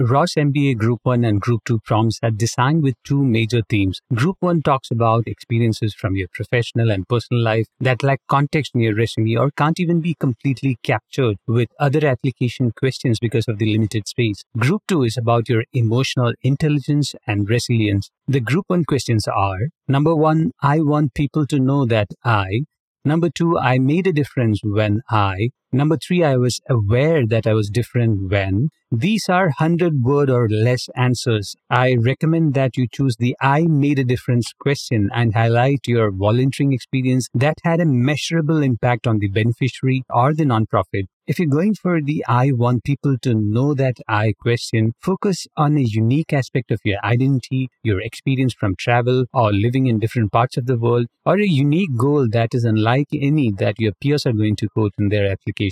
Ross MBA Group 1 and Group 2 prompts are designed with two major themes. Group 1 talks about experiences from your professional and personal life that lack context in your resume or can't even be completely captured with other application questions because of the limited space. Group 2 is about your emotional intelligence and resilience. The Group 1 questions are Number 1, I want people to know that I Number two, I made a difference when I. Number three, I was aware that I was different when. These are 100 word or less answers. I recommend that you choose the I made a difference question and highlight your volunteering experience that had a measurable impact on the beneficiary or the nonprofit. If you're going for the I want people to know that I question, focus on a unique aspect of your identity, your experience from travel or living in different parts of the world, or a unique goal that is unlike any that your peers are going to quote in their application.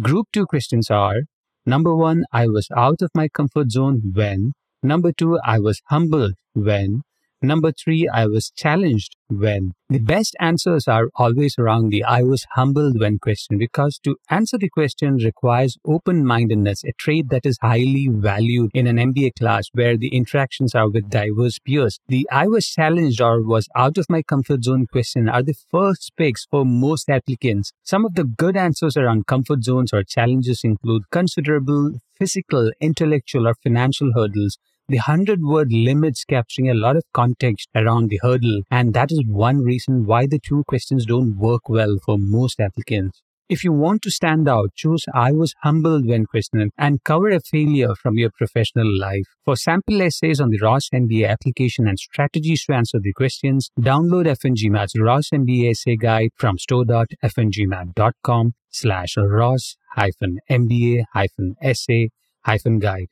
Group two questions are Number one, I was out of my comfort zone when. Number two, I was humbled when. Number three, I was challenged when. The best answers are always around the I was humbled when question because to answer the question requires open mindedness, a trait that is highly valued in an MBA class where the interactions are with diverse peers. The I was challenged or was out of my comfort zone question are the first picks for most applicants. Some of the good answers around comfort zones or challenges include considerable physical, intellectual, or financial hurdles the 100 word limits capturing a lot of context around the hurdle, and that is one reason why the two questions don't work well for most applicants. If you want to stand out, choose I was humbled when questioned and cover a failure from your professional life. For sample essays on the Ross MBA application and strategies to answer the questions, download F1GMAT's Ross MBA essay guide from store.f1gmat.com slash Ross hyphen MBA hyphen essay hyphen guide.